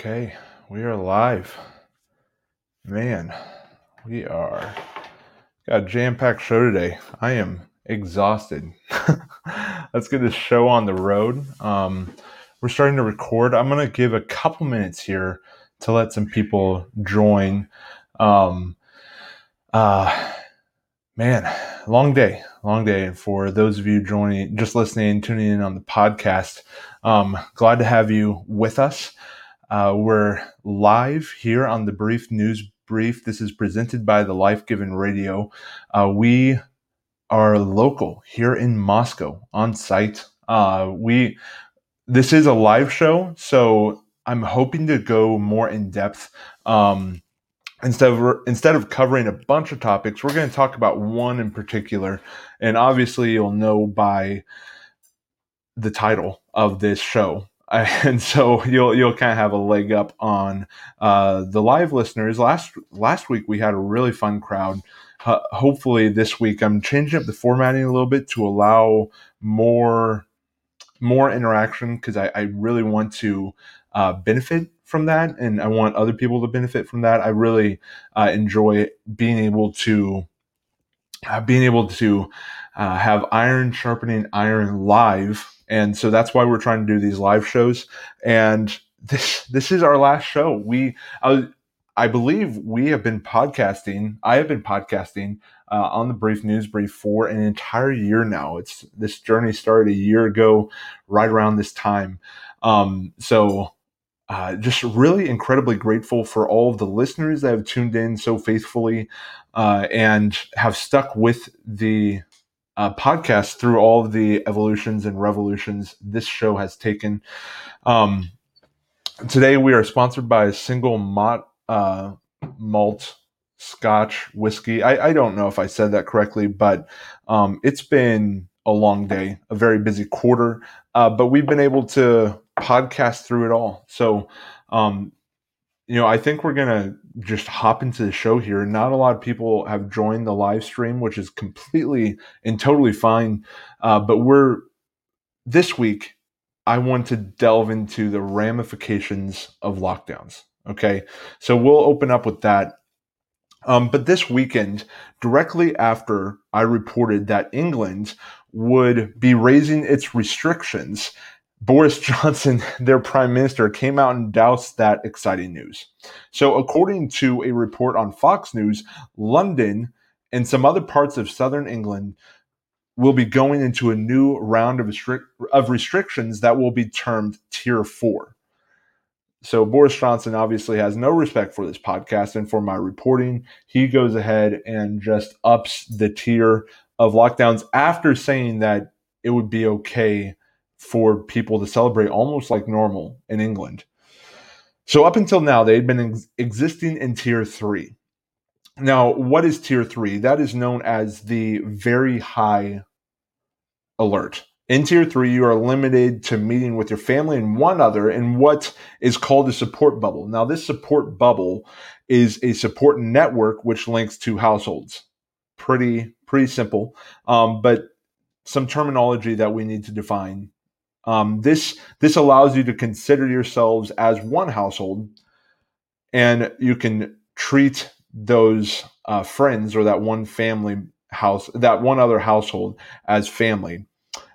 Okay, we are live. Man, we are got a jam-packed show today. I am exhausted. Let's get this show on the road. Um, we're starting to record. I'm gonna give a couple minutes here to let some people join. Um, uh, man, long day, long day. And for those of you joining, just listening, tuning in on the podcast, um, glad to have you with us. Uh, we're live here on the Brief News Brief. This is presented by the Life Given Radio. Uh, we are local here in Moscow on site. Uh, we this is a live show, so I'm hoping to go more in depth. Um, instead of instead of covering a bunch of topics, we're going to talk about one in particular, and obviously you'll know by the title of this show and so you'll you'll kind of have a leg up on uh, the live listeners. Last last week we had a really fun crowd. Uh, hopefully this week I'm changing up the formatting a little bit to allow more more interaction because I, I, really want to uh, benefit from that and I want other people to benefit from that. I really uh, enjoy being able to uh, being able to uh, have iron sharpening iron live. And so that's why we're trying to do these live shows. And this this is our last show. We i, I believe we have been podcasting i have been podcasting uh, on the brief news brief for an entire year now. It's this journey started a year ago right around this time. Um, so uh, just really incredibly grateful for all of the listeners that have tuned in so faithfully uh, and have stuck with the uh, podcast through all of the evolutions and revolutions this show has taken. Um, today we are sponsored by a single malt, uh, malt Scotch whiskey. I, I, don't know if I said that correctly, but um, it's been a long day, a very busy quarter, uh, but we've been able to podcast through it all. So um, you know, I think we're gonna just hop into the show here. Not a lot of people have joined the live stream, which is completely and totally fine. Uh, but we're this week. I want to delve into the ramifications of lockdowns. Okay, so we'll open up with that. Um, but this weekend, directly after I reported that England would be raising its restrictions Boris Johnson, their prime minister, came out and doused that exciting news. So, according to a report on Fox News, London and some other parts of southern England will be going into a new round of, restric- of restrictions that will be termed Tier 4. So, Boris Johnson obviously has no respect for this podcast and for my reporting. He goes ahead and just ups the tier of lockdowns after saying that it would be okay for people to celebrate almost like normal in England. So up until now, they had been ex- existing in tier three. Now, what is tier three? That is known as the very high alert. In tier three, you are limited to meeting with your family and one other in what is called a support bubble. Now, this support bubble is a support network which links to households. Pretty, pretty simple, um, but some terminology that we need to define um, this this allows you to consider yourselves as one household, and you can treat those uh, friends or that one family house, that one other household as family.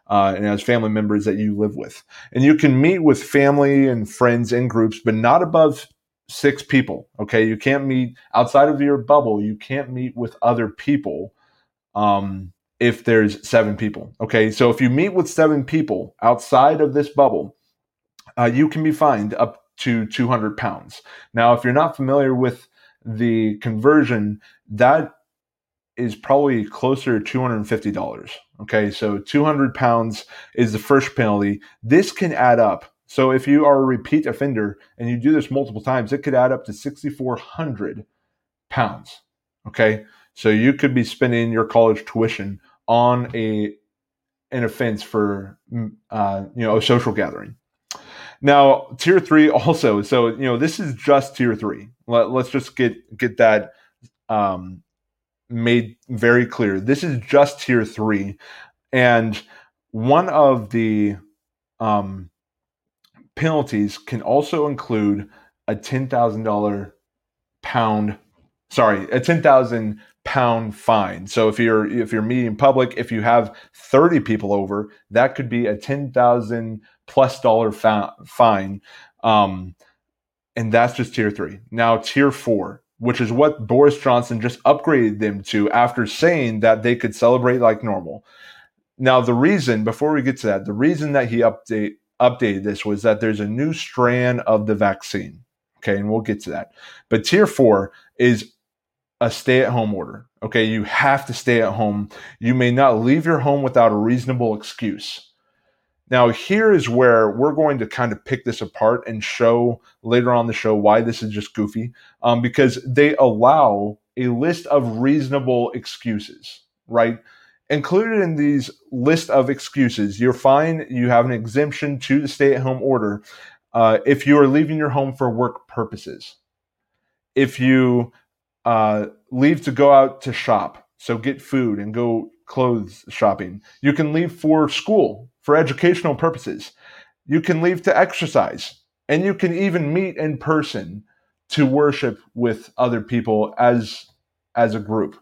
Uh, and as family members that you live with. And you can meet with family and friends in groups, but not above six people. Okay. You can't meet outside of your bubble. You can't meet with other people. Um, if there's seven people. Okay, so if you meet with seven people outside of this bubble, uh, you can be fined up to 200 pounds. Now, if you're not familiar with the conversion, that is probably closer to $250. Okay, so 200 pounds is the first penalty. This can add up. So if you are a repeat offender and you do this multiple times, it could add up to 6,400 pounds. Okay, so you could be spending your college tuition on a an offense for mm, uh, you know a social gathering. Now, tier three also. So you know this is just tier three. Let, us just get get that um, made very clear. This is just tier three, and one of the um, penalties can also include a $10,000 pound, sorry, a 10,000 pound fine. So if you're if you're meeting public, if you have 30 people over, that could be a 10,000 plus dollar fa- fine. Um, and that's just tier three. Now tier four, which is what Boris Johnson just upgraded them to after saying that they could celebrate like normal. Now the reason, before we get to that, the reason that he update updated this was that there's a new strand of the vaccine. Okay, and we'll get to that. But tier four is a stay at home order. Okay, you have to stay at home. You may not leave your home without a reasonable excuse. Now, here is where we're going to kind of pick this apart and show later on the show why this is just goofy, um, because they allow a list of reasonable excuses, right? Included in these list of excuses, you're fine. You have an exemption to the stay-at-home order uh, if you are leaving your home for work purposes. If you uh, leave to go out to shop, so get food and go clothes shopping. You can leave for school, for educational purposes. You can leave to exercise, and you can even meet in person to worship with other people as as a group.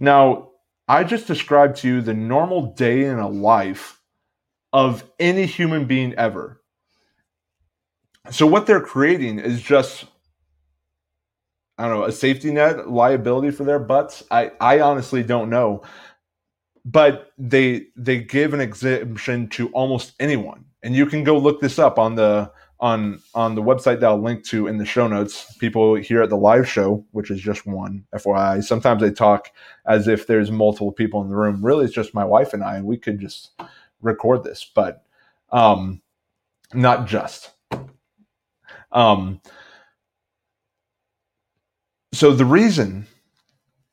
Now, I just described to you the normal day in a life of any human being ever. So what they're creating is just I don't know, a safety net liability for their butts. I, I honestly don't know. But they they give an exemption to almost anyone. And you can go look this up on the on on the website that I'll link to in the show notes. People here at the live show, which is just one, FYI. Sometimes they talk as if there's multiple people in the room. Really, it's just my wife and I, and we could just record this, but um, not just. Um, so the reason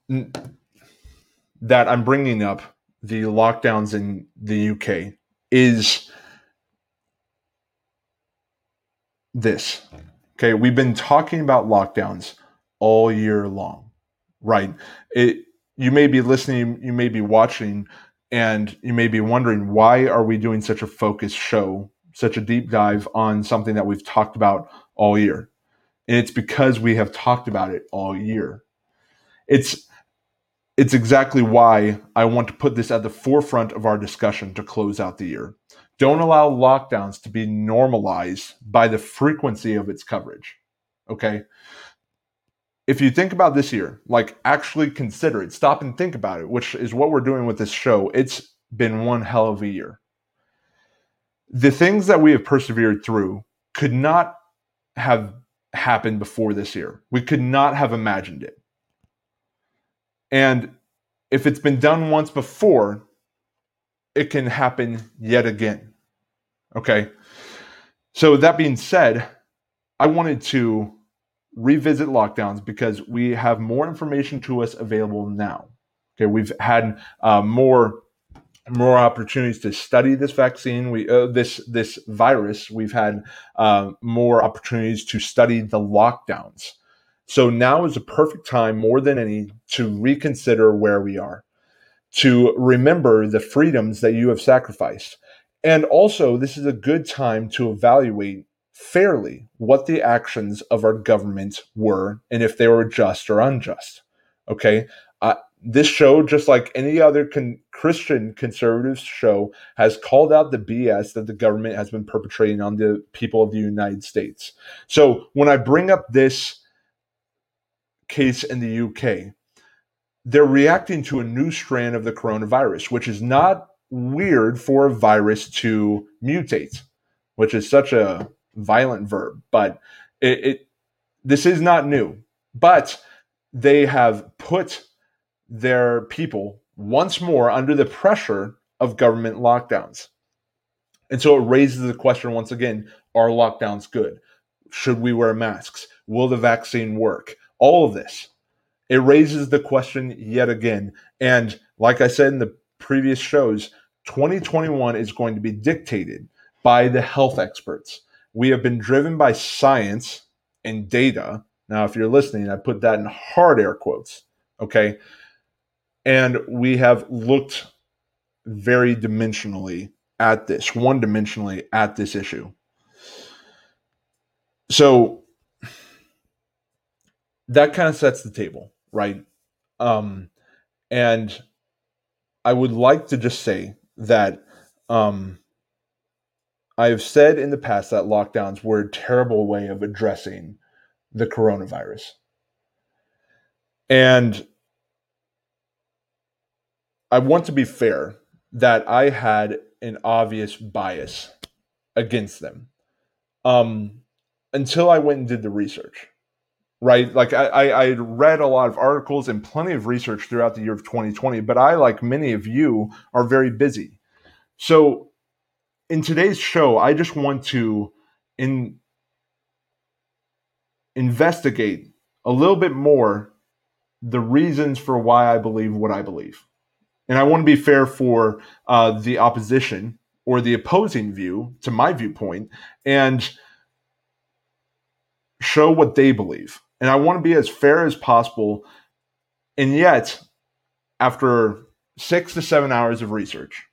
that I'm bringing up the lockdowns in the UK is this. Okay, we've been talking about lockdowns all year long, right? It you may be listening, you may be watching, and you may be wondering why are we doing such a focused show, such a deep dive on something that we've talked about all year? And it's because we have talked about it all year. It's it's exactly why I want to put this at the forefront of our discussion to close out the year. Don't allow lockdowns to be normalized by the frequency of its coverage. Okay? If you think about this year, like actually consider it, stop and think about it, which is what we're doing with this show. It's been one hell of a year. The things that we have persevered through could not have happened before this year. We could not have imagined it. And if it's been done once before, it can happen yet again. Okay. So, that being said, I wanted to revisit lockdowns because we have more information to us available now. Okay. We've had uh, more more opportunities to study this vaccine. We uh, this this virus. We've had uh, more opportunities to study the lockdowns. So now is a perfect time, more than any, to reconsider where we are, to remember the freedoms that you have sacrificed, and also this is a good time to evaluate fairly what the actions of our government were and if they were just or unjust. Okay, this show, just like any other con- Christian conservative show, has called out the BS that the government has been perpetrating on the people of the United States. So when I bring up this case in the UK, they're reacting to a new strand of the coronavirus, which is not weird for a virus to mutate, which is such a violent verb, but it, it this is not new. But they have put their people once more under the pressure of government lockdowns. And so it raises the question once again are lockdowns good? Should we wear masks? Will the vaccine work? All of this. It raises the question yet again. And like I said in the previous shows, 2021 is going to be dictated by the health experts. We have been driven by science and data. Now, if you're listening, I put that in hard air quotes. Okay. And we have looked very dimensionally at this, one dimensionally at this issue. So that kind of sets the table, right? Um, and I would like to just say that um, I have said in the past that lockdowns were a terrible way of addressing the coronavirus. And I want to be fair that I had an obvious bias against them um, until I went and did the research. Right, like I, I, I read a lot of articles and plenty of research throughout the year of 2020, but I, like many of you, are very busy. So, in today's show, I just want to in investigate a little bit more the reasons for why I believe what I believe. And I want to be fair for uh, the opposition or the opposing view to my viewpoint and show what they believe. And I want to be as fair as possible. And yet, after six to seven hours of research,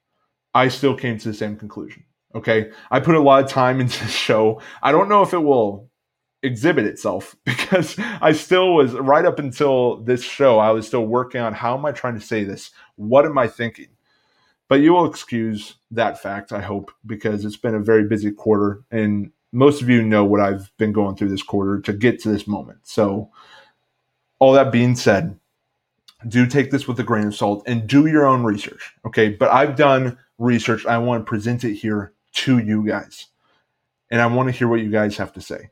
I still came to the same conclusion. Okay. I put a lot of time into the show. I don't know if it will exhibit itself because I still was right up until this show, I was still working on how am I trying to say this? What am I thinking? But you will excuse that fact, I hope, because it's been a very busy quarter. And most of you know what I've been going through this quarter to get to this moment. So, all that being said, do take this with a grain of salt and do your own research. Okay. But I've done research. I want to present it here to you guys. And I want to hear what you guys have to say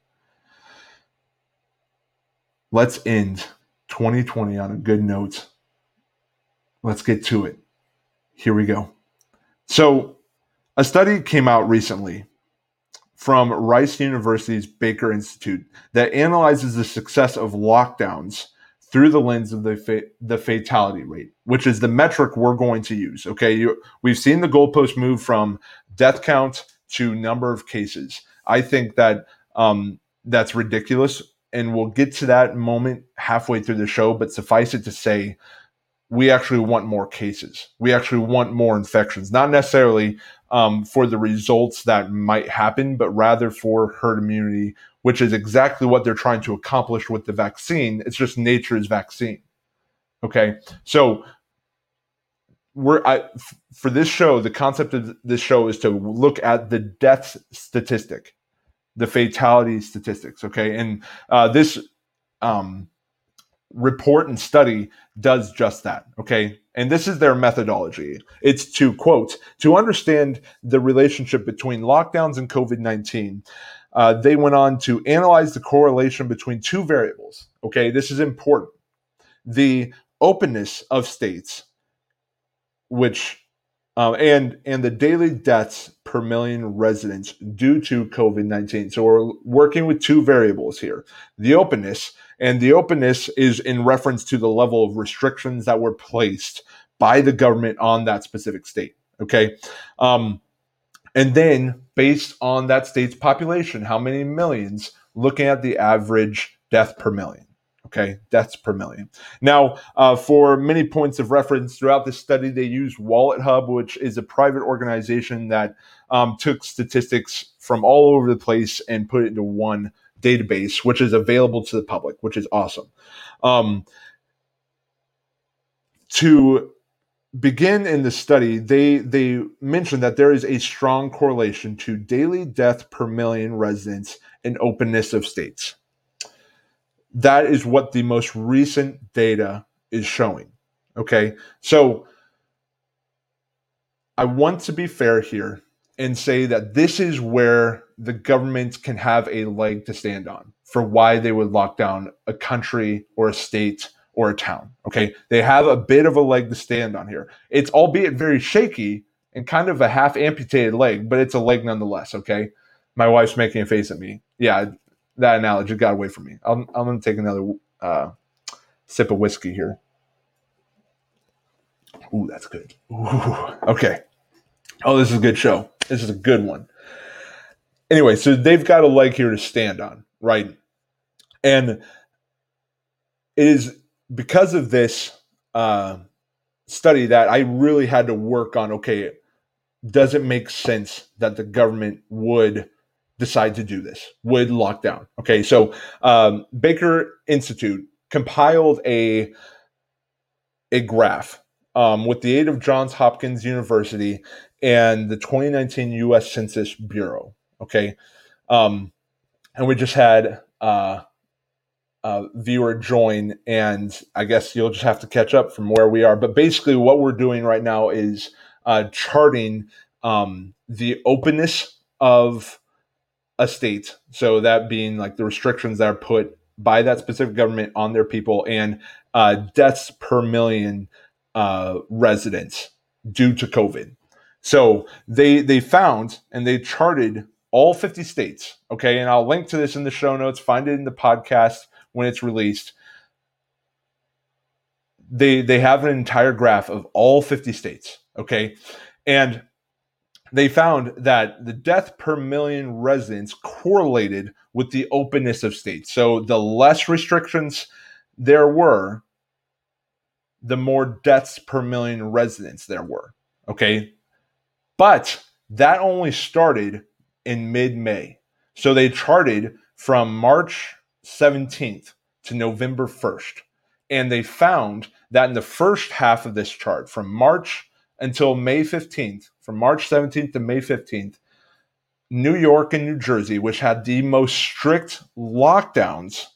let's end 2020 on a good note. Let's get to it. Here we go. So, a study came out recently from Rice University's Baker Institute that analyzes the success of lockdowns through the lens of the fa- the fatality rate, which is the metric we're going to use. Okay, you, we've seen the goalpost move from death count to number of cases. I think that um, that's ridiculous and we'll get to that moment halfway through the show, but suffice it to say, we actually want more cases. We actually want more infections, not necessarily um, for the results that might happen, but rather for herd immunity, which is exactly what they're trying to accomplish with the vaccine. It's just nature's vaccine. Okay. So, we're I, for this show, the concept of this show is to look at the death statistic the fatality statistics. Okay, and uh, this um, report and study does just that. Okay, and this is their methodology. It's to quote to understand the relationship between lockdowns and COVID nineteen. Uh, they went on to analyze the correlation between two variables. Okay, this is important. The openness of states, which um, and and the daily deaths per million residents due to COVID nineteen. So we're working with two variables here: the openness, and the openness is in reference to the level of restrictions that were placed by the government on that specific state. Okay, um, and then based on that state's population, how many millions? Looking at the average death per million. Okay, deaths per million. Now, uh, for many points of reference throughout this study, they used WalletHub, which is a private organization that um, took statistics from all over the place and put it into one database, which is available to the public, which is awesome. Um, to begin in the study, they they mentioned that there is a strong correlation to daily death per million residents and openness of states that is what the most recent data is showing. Okay. So I want to be fair here and say that this is where the government can have a leg to stand on for why they would lock down a country or a state or a town. Okay. They have a bit of a leg to stand on here. It's albeit very shaky and kind of a half amputated leg, but it's a leg nonetheless. Okay. My wife's making a face at me. Yeah, that analogy got away from me. I'm, I'm going to take another uh, sip of whiskey here. Ooh, that's good. Ooh, okay. Oh, this is a good show. This is a good one. Anyway, so they've got a leg here to stand on, right? And it is because of this uh, study that I really had to work on. Okay, does it make sense that the government would decide to do this, would lockdown. Okay, so um, Baker Institute compiled a a graph um, with the aid of Johns Hopkins University and the 2019 U.S. Census Bureau. Okay, um, and we just had uh, a viewer join, and I guess you'll just have to catch up from where we are. But basically, what we're doing right now is uh, charting um, the openness of a state. So that being like the restrictions that are put by that specific government on their people and uh, deaths per million uh, residents due to COVID. So they they found and they charted all 50 states. Okay, and I'll link to this in the show notes. Find it in the podcast when it's released. They they have an entire graph of all 50 states. Okay, and they found that the death per million residents correlated with the openness of states. So the less restrictions there were, the more deaths per million residents there were. Okay. But that only started in mid May. So they charted from March 17th to November 1st. And they found that in the first half of this chart, from March until May 15th, from March 17th to May 15th, New York and New Jersey, which had the most strict lockdowns,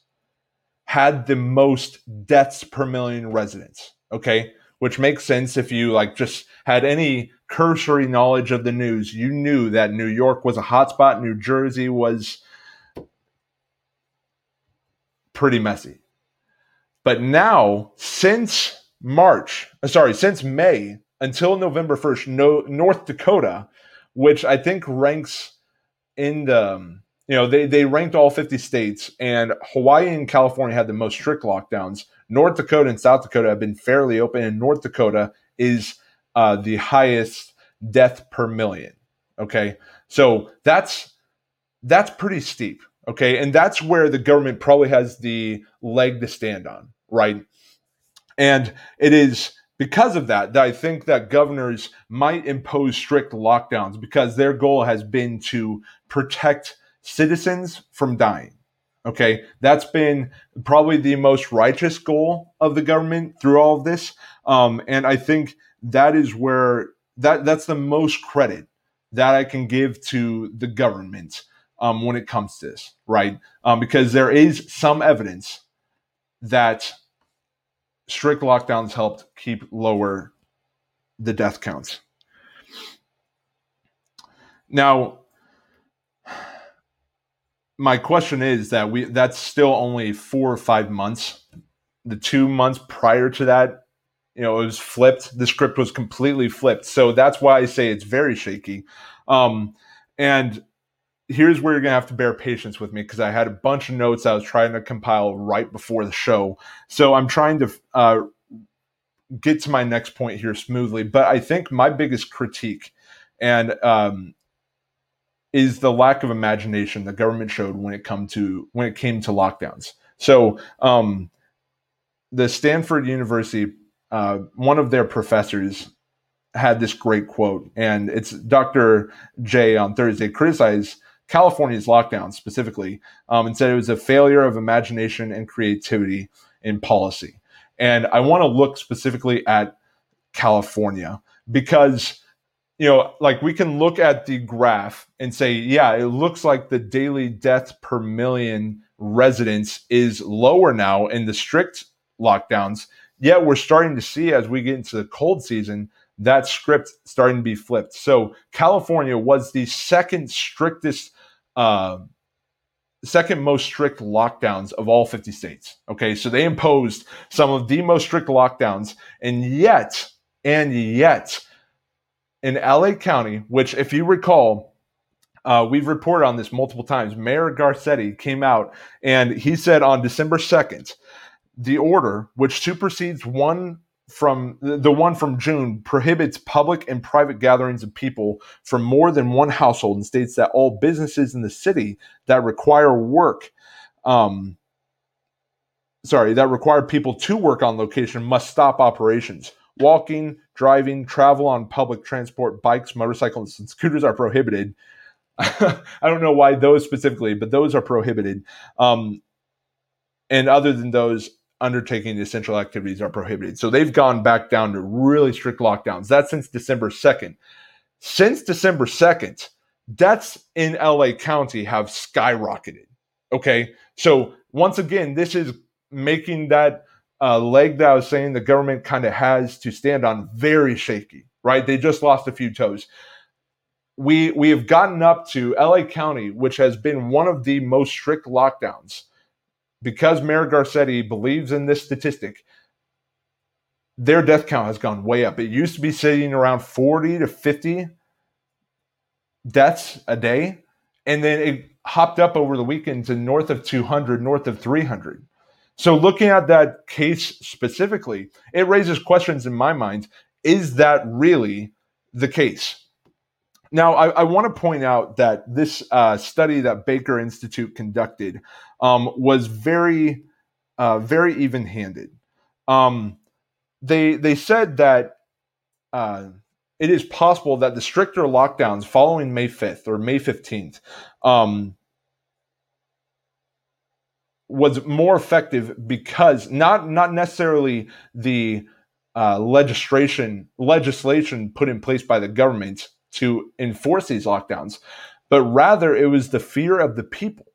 had the most deaths per million residents. Okay. Which makes sense if you like just had any cursory knowledge of the news. You knew that New York was a hotspot, New Jersey was pretty messy. But now, since March, uh, sorry, since May, until November 1st, no, North Dakota, which I think ranks in the, you know, they, they ranked all 50 states, and Hawaii and California had the most strict lockdowns. North Dakota and South Dakota have been fairly open, and North Dakota is uh, the highest death per million. Okay, so that's that's pretty steep. Okay, and that's where the government probably has the leg to stand on, right? And it is because of that, I think that governors might impose strict lockdowns because their goal has been to protect citizens from dying. Okay, that's been probably the most righteous goal of the government through all of this, um, and I think that is where that that's the most credit that I can give to the government um, when it comes to this, right? Um, because there is some evidence that strict lockdowns helped keep lower the death counts. Now, my question is that we that's still only four or five months. The two months prior to that, you know, it was flipped. The script was completely flipped. So that's why I say it's very shaky. Um, and here's where you're gonna have to bear patience with me because I had a bunch of notes I was trying to compile right before the show. So I'm trying to uh, get to my next point here smoothly. But I think my biggest critique and um, is the lack of imagination the government showed when it come to when it came to lockdowns. So um, the Stanford University, uh, one of their professors had this great quote, and it's Dr. J on Thursday criticized California's lockdown specifically, um, and said it was a failure of imagination and creativity in policy. And I want to look specifically at California because, you know, like we can look at the graph and say, yeah, it looks like the daily death per million residents is lower now in the strict lockdowns. Yet we're starting to see as we get into the cold season that script starting to be flipped. So California was the second strictest uh, second most strict lockdowns of all 50 states. Okay, so they imposed some of the most strict lockdowns, and yet, and yet, in LA County, which, if you recall, uh, we've reported on this multiple times. Mayor Garcetti came out and he said on December 2nd, the order, which supersedes one from the one from June prohibits public and private gatherings of people from more than one household and states that all businesses in the city that require work um, sorry that require people to work on location must stop operations walking driving travel on public transport bikes motorcycles and scooters are prohibited I don't know why those specifically, but those are prohibited. Um, and other than those, undertaking essential activities are prohibited. So they've gone back down to really strict lockdowns. That's since December 2nd. Since December 2nd, deaths in LA County have skyrocketed. Okay. So once again, this is making that uh, leg that I was saying the government kind of has to stand on very shaky, right? They just lost a few toes. We we have gotten up to LA County, which has been one of the most strict lockdowns, because Mayor Garcetti believes in this statistic. Their death count has gone way up. It used to be sitting around 40 to 50 deaths a day, and then it hopped up over the weekend to north of 200, north of 300. So, looking at that case specifically, it raises questions in my mind. Is that really the case? Now, I, I want to point out that this uh, study that Baker Institute conducted um, was very, uh, very even-handed. Um, they they said that uh, it is possible that the stricter lockdowns following May fifth or May fifteenth um, was more effective because not not necessarily the uh, legislation legislation put in place by the government to enforce these lockdowns, but rather it was the fear of the people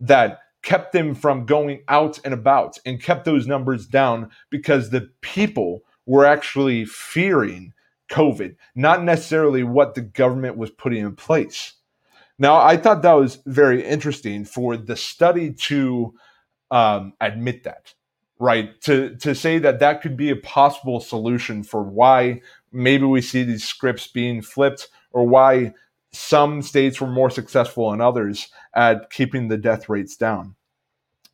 that kept them from going out and about and kept those numbers down because the people were actually fearing COVID, not necessarily what the government was putting in place. Now, I thought that was very interesting for the study to um, admit that, right? To to say that that could be a possible solution for why maybe we see these scripts being flipped, or why some states were more successful than others at keeping the death rates down.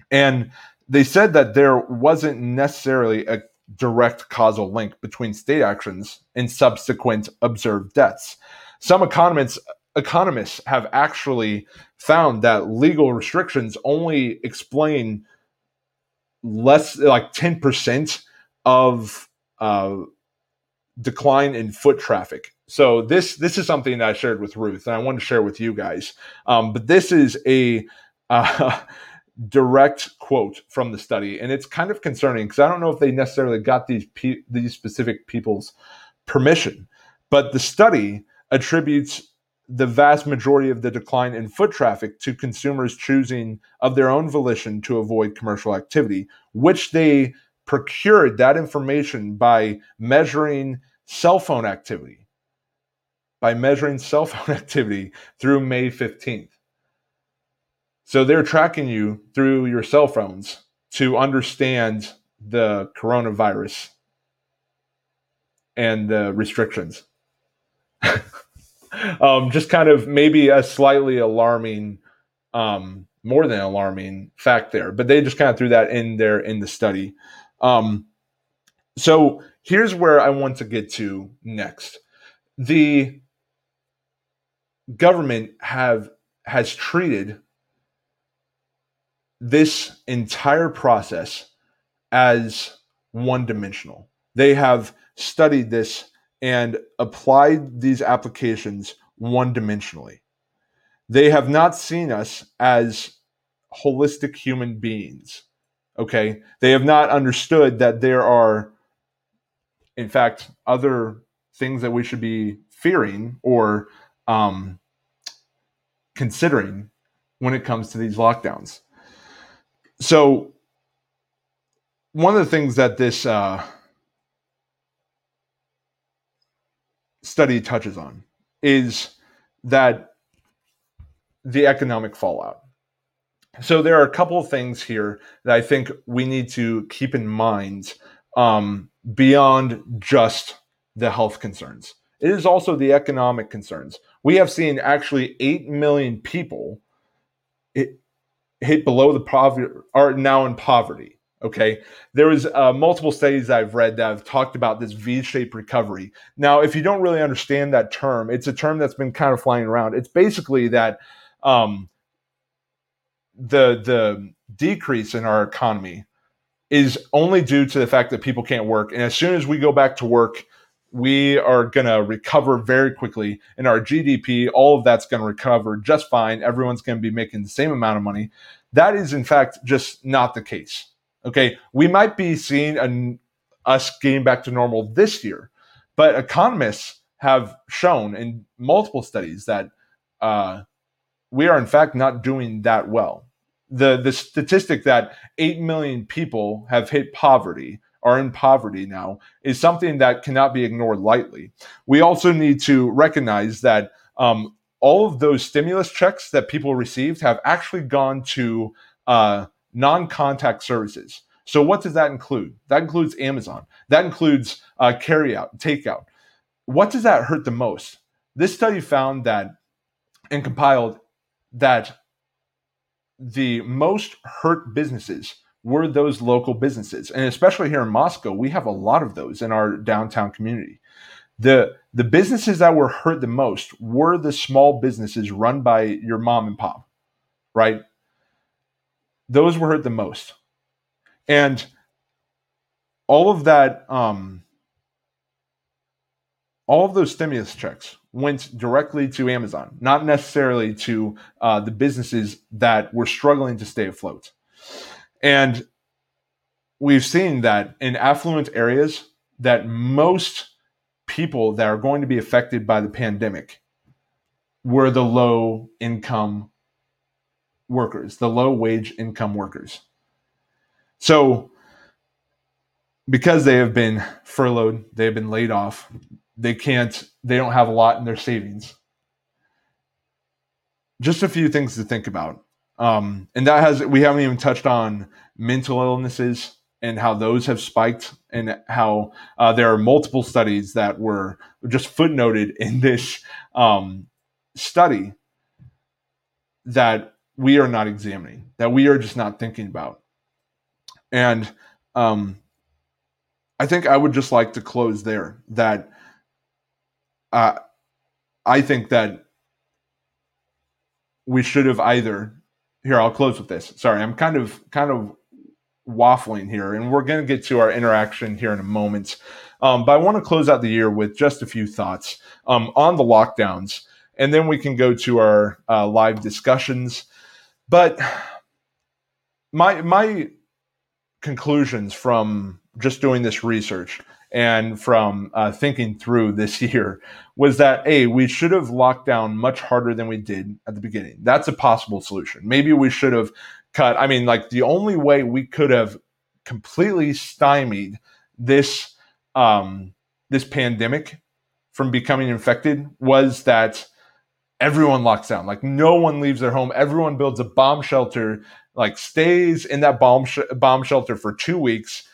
And they said that there wasn't necessarily a direct causal link between state actions and subsequent observed deaths. Some economists economists have actually found that legal restrictions only explain less like 10% of uh, decline in foot traffic. So this this is something that I shared with Ruth, and I wanted to share with you guys. Um, but this is a uh, direct quote from the study, and it's kind of concerning because I don't know if they necessarily got these pe- these specific people's permission. But the study attributes the vast majority of the decline in foot traffic to consumers choosing of their own volition to avoid commercial activity, which they procured that information by measuring cell phone activity, by measuring cell phone activity through May 15th. So they're tracking you through your cell phones to understand the coronavirus and the restrictions. um, just kind of maybe a slightly alarming, um, more than alarming fact there, but they just kind of threw that in there in the study. Um, so here's where I want to get to next. The government have has treated this entire process as one dimensional. They have studied this and applied these applications one dimensionally. They have not seen us as holistic human beings. Okay. They have not understood that there are, in fact, other things that we should be fearing or um, considering when it comes to these lockdowns. So, one of the things that this uh, study touches on is that the economic fallout. So there are a couple of things here that I think we need to keep in mind um, beyond just the health concerns. It is also the economic concerns. We have seen actually 8 million people hit, below the poverty, are now in poverty. Okay. There is uh, multiple studies I've read that have talked about this V-shaped recovery. Now, if you don't really understand that term, it's a term that's been kind of flying around. It's basically that um, the the decrease in our economy is only due to the fact that people can't work, and as soon as we go back to work, we are going to recover very quickly in our GDP. All of that's going to recover just fine. Everyone's going to be making the same amount of money. That is, in fact, just not the case. Okay. We might be seeing an, us getting back to normal this year, but economists have shown in multiple studies that uh, we are, in fact, not doing that well. The, the statistic that 8 million people have hit poverty are in poverty now is something that cannot be ignored lightly. We also need to recognize that um, all of those stimulus checks that people received have actually gone to uh, non contact services. So, what does that include? That includes Amazon, that includes uh, carryout, takeout. What does that hurt the most? This study found that and compiled that the most hurt businesses were those local businesses. And especially here in Moscow, we have a lot of those in our downtown community. The the businesses that were hurt the most were the small businesses run by your mom and pop, right? Those were hurt the most. And all of that um all of those stimulus checks went directly to Amazon, not necessarily to uh, the businesses that were struggling to stay afloat. And we've seen that in affluent areas that most people that are going to be affected by the pandemic were the low income workers, the low wage income workers. So because they have been furloughed, they have been laid off, they can't they don't have a lot in their savings. Just a few things to think about. Um, and that has we haven't even touched on mental illnesses and how those have spiked and how uh, there are multiple studies that were just footnoted in this um, study that we are not examining that we are just not thinking about. And um, i think i would just like to close there that uh, i think that we should have either here i'll close with this. Sorry i'm kind of kind of waffling here and we're going to get to our interaction here in a moment. Um, but i want to close out the year with just a few thoughts um, on the lockdowns and then we can go to our uh, live discussions. But my my conclusions from just doing this research and from uh, thinking through this year was that a we should have locked down much harder than we did at the beginning. That's a possible solution. Maybe we should have cut. I mean, like the only way we could have completely stymied this um, this pandemic from becoming infected was that everyone locks down. Like no one leaves their home. Everyone builds a bomb shelter. Like stays in that bomb sh- bomb shelter for two weeks.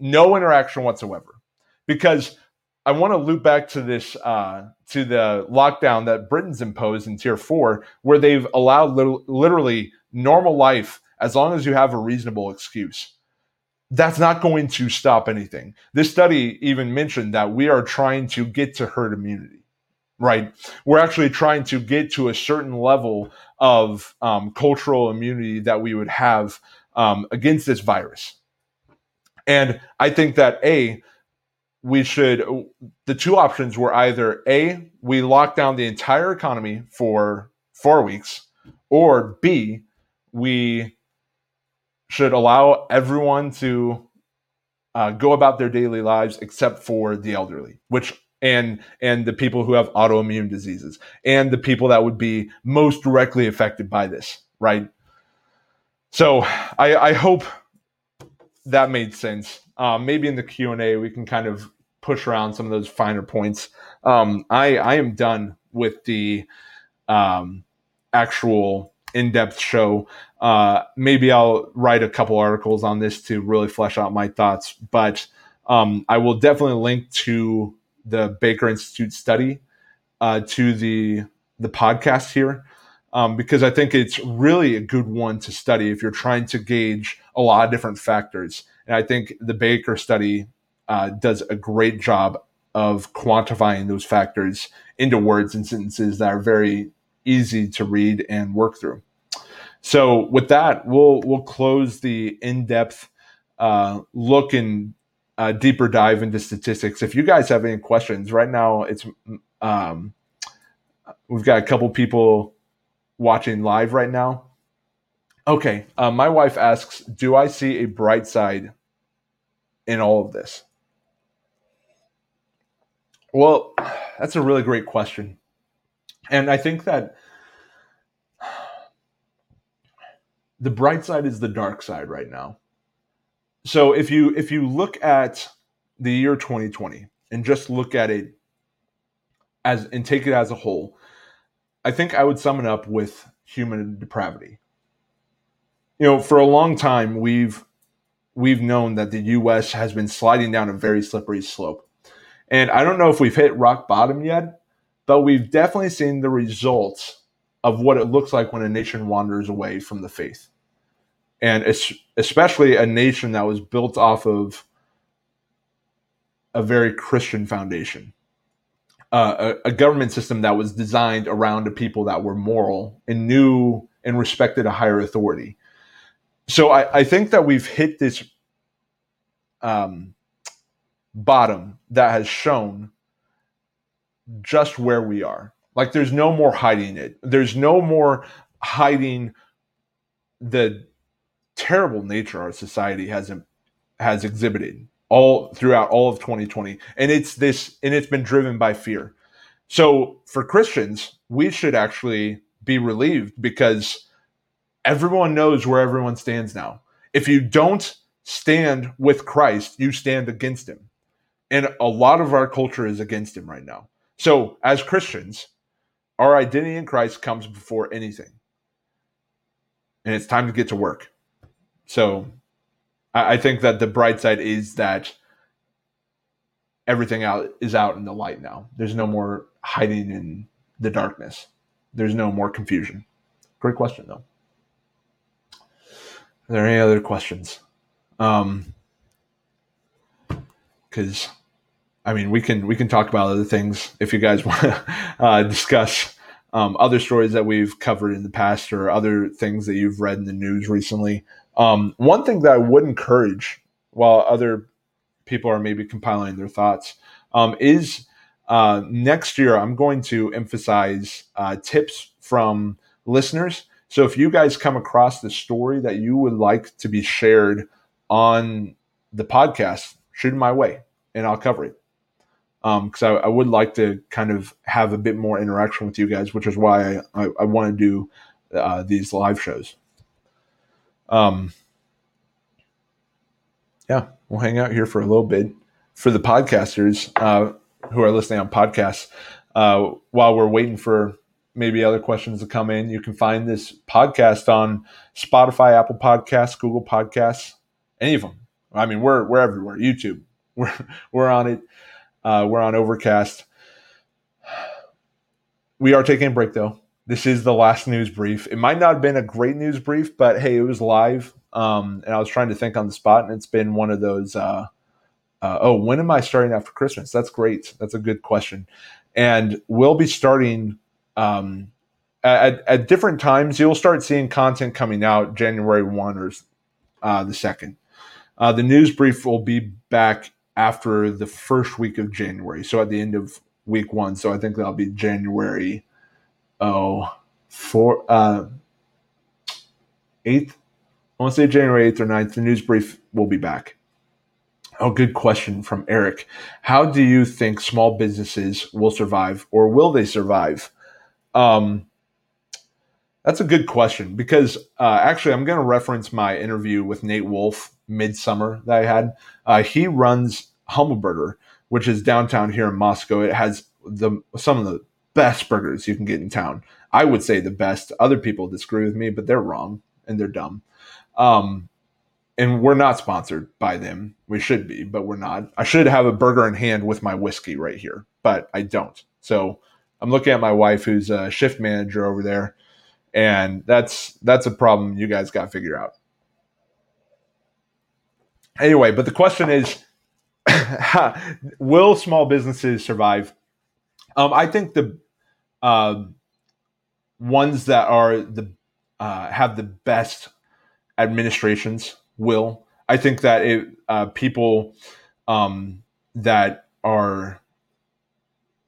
No interaction whatsoever because I want to loop back to this uh, to the lockdown that Britain's imposed in Tier Four, where they've allowed li- literally normal life as long as you have a reasonable excuse. That's not going to stop anything. This study even mentioned that we are trying to get to herd immunity, right? We're actually trying to get to a certain level of um, cultural immunity that we would have um, against this virus. And I think that A, we should the two options were either a we lock down the entire economy for four weeks or b we should allow everyone to uh, go about their daily lives except for the elderly which and and the people who have autoimmune diseases and the people that would be most directly affected by this right? So i i hope that made sense um, maybe in the Q and A we can kind of push around some of those finer points. Um, I I am done with the um, actual in-depth show. Uh, maybe I'll write a couple articles on this to really flesh out my thoughts, but um, I will definitely link to the Baker Institute study uh, to the the podcast here. Um, because I think it's really a good one to study if you're trying to gauge a lot of different factors. And I think the Baker study uh, does a great job of quantifying those factors into words and sentences that are very easy to read and work through. So with that, we'll we'll close the in-depth uh, look and a deeper dive into statistics. If you guys have any questions, right now it's um, we've got a couple people watching live right now. Okay, uh, my wife asks, "Do I see a bright side in all of this?" Well, that's a really great question, and I think that the bright side is the dark side right now. So if you if you look at the year 2020 and just look at it as and take it as a whole, I think I would sum it up with human depravity. You know, for a long time we've we've known that the US has been sliding down a very slippery slope. And I don't know if we've hit rock bottom yet, but we've definitely seen the results of what it looks like when a nation wanders away from the faith and especially a nation that was built off of a very Christian foundation, uh, a, a, government system that was designed around a people that were moral and knew and respected a higher authority. So I, I think that we've hit this um, bottom that has shown just where we are. Like there's no more hiding it. There's no more hiding the terrible nature our society has has exhibited all throughout all of 2020 and it's this and it's been driven by fear so for christians we should actually be relieved because everyone knows where everyone stands now if you don't stand with christ you stand against him and a lot of our culture is against him right now so as christians our identity in christ comes before anything and it's time to get to work so I, think that the bright side is that everything out is out in the light now. There's no more hiding in the darkness. There's no more confusion. Great question though. Are there any other questions? Um, because I mean, we can we can talk about other things if you guys want to uh, discuss um, other stories that we've covered in the past or other things that you've read in the news recently. Um, one thing that I would encourage while other people are maybe compiling their thoughts um, is uh, next year I'm going to emphasize uh, tips from listeners. So if you guys come across the story that you would like to be shared on the podcast, shoot it my way and I'll cover it. Because um, I, I, would like to kind of have a bit more interaction with you guys, which is why I, I, I want to do uh, these live shows. Um, yeah, we'll hang out here for a little bit. For the podcasters uh, who are listening on podcasts, uh, while we're waiting for maybe other questions to come in, you can find this podcast on Spotify, Apple Podcasts, Google Podcasts, any of them. I mean, we're we're everywhere. YouTube, we're we're on it. Uh, we're on Overcast. We are taking a break though. This is the last news brief. It might not have been a great news brief, but hey, it was live. Um, and I was trying to think on the spot, and it's been one of those. Uh, uh, oh, when am I starting after Christmas? That's great. That's a good question. And we'll be starting um, at, at different times. You'll start seeing content coming out January 1 or uh, the 2nd. Uh, the news brief will be back after the first week of January. So at the end of week one. So I think that'll be January oh four uh eighth. I want to say January eighth or 9th. The news brief will be back. Oh, good question from Eric. How do you think small businesses will survive, or will they survive? Um, that's a good question because uh, actually, I'm going to reference my interview with Nate Wolf midsummer that I had. Uh, he runs Hummelburger, which is downtown here in Moscow. It has the some of the best burgers you can get in town. I would say the best. Other people disagree with me, but they're wrong and they're dumb. Um, and we're not sponsored by them. We should be, but we're not. I should have a burger in hand with my whiskey right here, but I don't. So I'm looking at my wife, who's a shift manager over there, and that's that's a problem you guys got to figure out. Anyway, but the question is, will small businesses survive? Um, I think the uh, ones that are the uh, have the best administrations will. I think that it, uh, people um, that are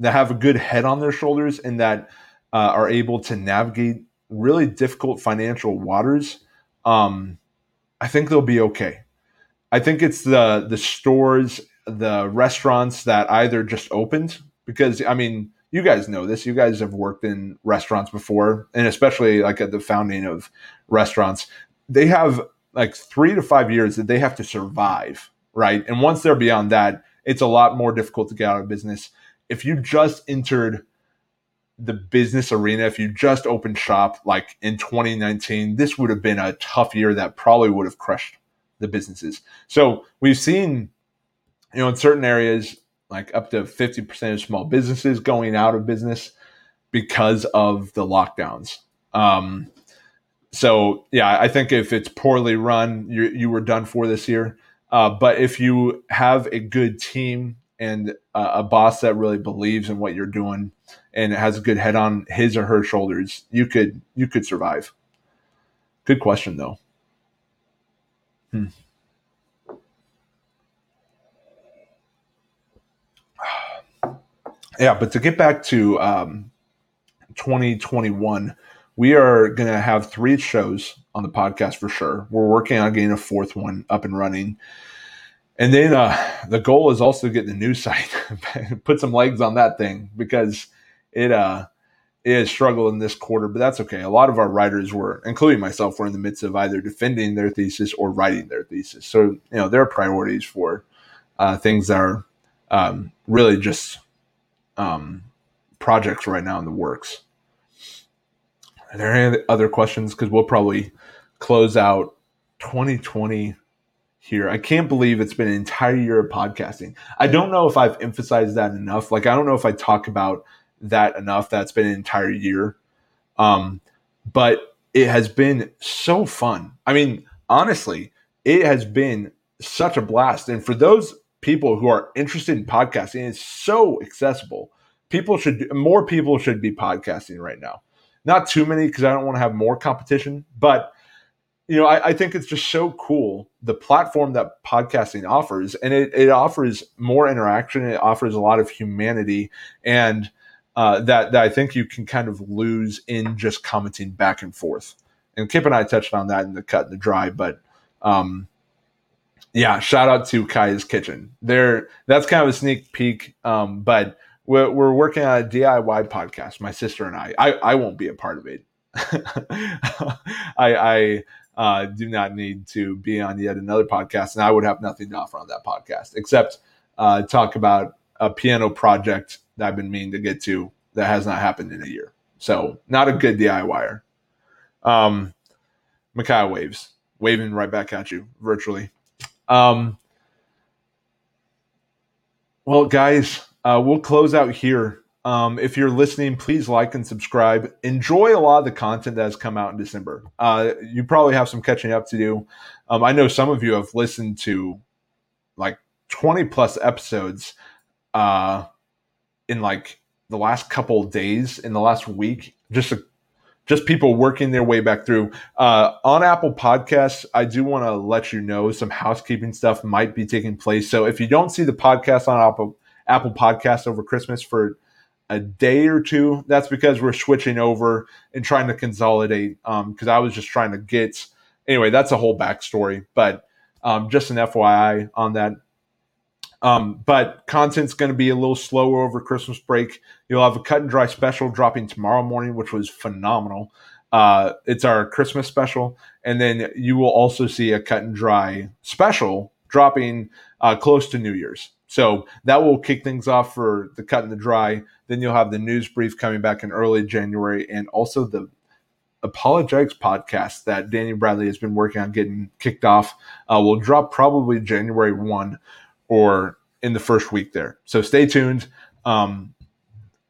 that have a good head on their shoulders and that uh, are able to navigate really difficult financial waters, um, I think they'll be okay. I think it's the the stores, the restaurants that either just opened because I mean you guys know this. You guys have worked in restaurants before, and especially like at the founding of restaurants, they have like three to five years that they have to survive, right? And once they're beyond that, it's a lot more difficult to get out of business. If you just entered the business arena, if you just opened shop like in 2019, this would have been a tough year that probably would have crushed the businesses. So we've seen, you know, in certain areas, like up to 50% of small businesses going out of business because of the lockdowns. Um, so yeah, I think if it's poorly run, you you were done for this year. Uh, but if you have a good team and uh, a boss that really believes in what you're doing and has a good head on his or her shoulders, you could you could survive. Good question though. Hmm. yeah, but to get back to um, 2021, we are going to have three shows on the podcast for sure. We're working on getting a fourth one up and running. And then uh, the goal is also to get the news site, put some legs on that thing because it uh, it has struggled in this quarter, but that's okay. A lot of our writers were, including myself, were in the midst of either defending their thesis or writing their thesis. So you know there are priorities for uh, things that are um, really just um, projects right now in the works. Are there any other questions? Because we'll probably close out 2020 here. I can't believe it's been an entire year of podcasting. I don't know if I've emphasized that enough. Like, I don't know if I talk about that enough. That's been an entire year. Um, but it has been so fun. I mean, honestly, it has been such a blast. And for those people who are interested in podcasting. It's so accessible. People should more people should be podcasting right now. Not too many because I don't want to have more competition, but you know, I, I, think it's just so cool the platform that podcasting offers, and it, it offers more interaction. It offers a lot of humanity, and uh, that that I think you can kind of lose in just commenting back and forth. And Kip and I touched on that in the cut and the dry, but um, yeah, shout out to Kaya's Kitchen. There, that's kind of a sneak peek. Um, but we're, we're working on a DIY podcast. My sister and I. I, I won't be a part of it. I, I uh, do not need to be on yet another podcast, and I would have nothing to offer on that podcast except uh, talk about a piano project that I've been meaning to get to that has not happened in a year. So, not a good DIYer. Um, Micaiah waves, waving right back at you virtually. Um, well, guys, uh, we'll close out here. Um, if you're listening, please like and subscribe. Enjoy a lot of the content that has come out in December. Uh, you probably have some catching up to do. Um, I know some of you have listened to like 20 plus episodes uh, in like the last couple days, in the last week, just a just people working their way back through. Uh, on Apple Podcasts, I do want to let you know some housekeeping stuff might be taking place. So if you don't see the podcast on Apple Apple Podcasts over Christmas for a day or two, that's because we're switching over and trying to consolidate. Because um, I was just trying to get anyway. That's a whole backstory, but um, just an FYI on that. Um, but content's going to be a little slower over Christmas break. You'll have a cut and dry special dropping tomorrow morning, which was phenomenal. Uh, it's our Christmas special, and then you will also see a cut and dry special dropping uh, close to New Year's. So that will kick things off for the cut and the dry. Then you'll have the news brief coming back in early January, and also the apologetics podcast that Daniel Bradley has been working on getting kicked off uh, will drop probably January one or in the first week there. So stay tuned. Um,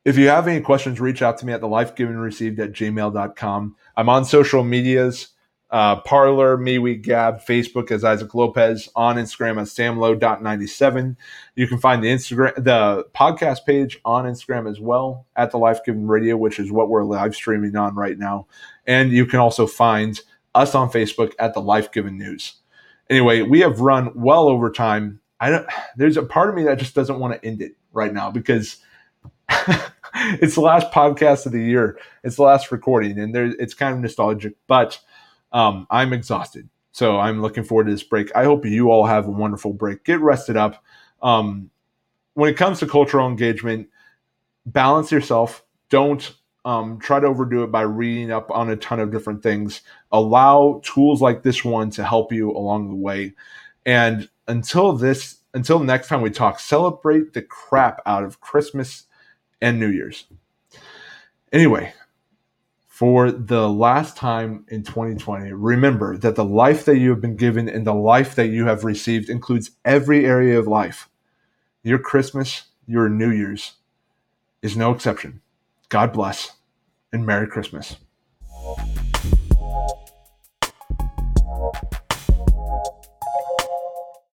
if you have any questions, reach out to me at the lifegivenreceived at gmail.com. I'm on social medias, uh, Parler, MeWe, Gab, Facebook as Isaac Lopez, on Instagram as samlo.97. You can find the Instagram, the podcast page on Instagram as well at the Life Given Radio, which is what we're live streaming on right now. And you can also find us on Facebook at the Life Given News. Anyway, we have run well over time. I don't. There's a part of me that just doesn't want to end it right now because it's the last podcast of the year. It's the last recording, and there it's kind of nostalgic. But um, I'm exhausted, so I'm looking forward to this break. I hope you all have a wonderful break. Get rested up. Um, when it comes to cultural engagement, balance yourself. Don't um, try to overdo it by reading up on a ton of different things. Allow tools like this one to help you along the way. And until this, until next time we talk, celebrate the crap out of Christmas and New Year's. Anyway, for the last time in 2020, remember that the life that you have been given and the life that you have received includes every area of life. Your Christmas, your New Year's is no exception. God bless and Merry Christmas.